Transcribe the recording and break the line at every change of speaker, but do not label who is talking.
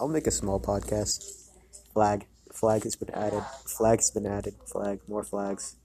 I'll make a small podcast. Flag. Flag has been added. Flag has been added. Flag. More flags.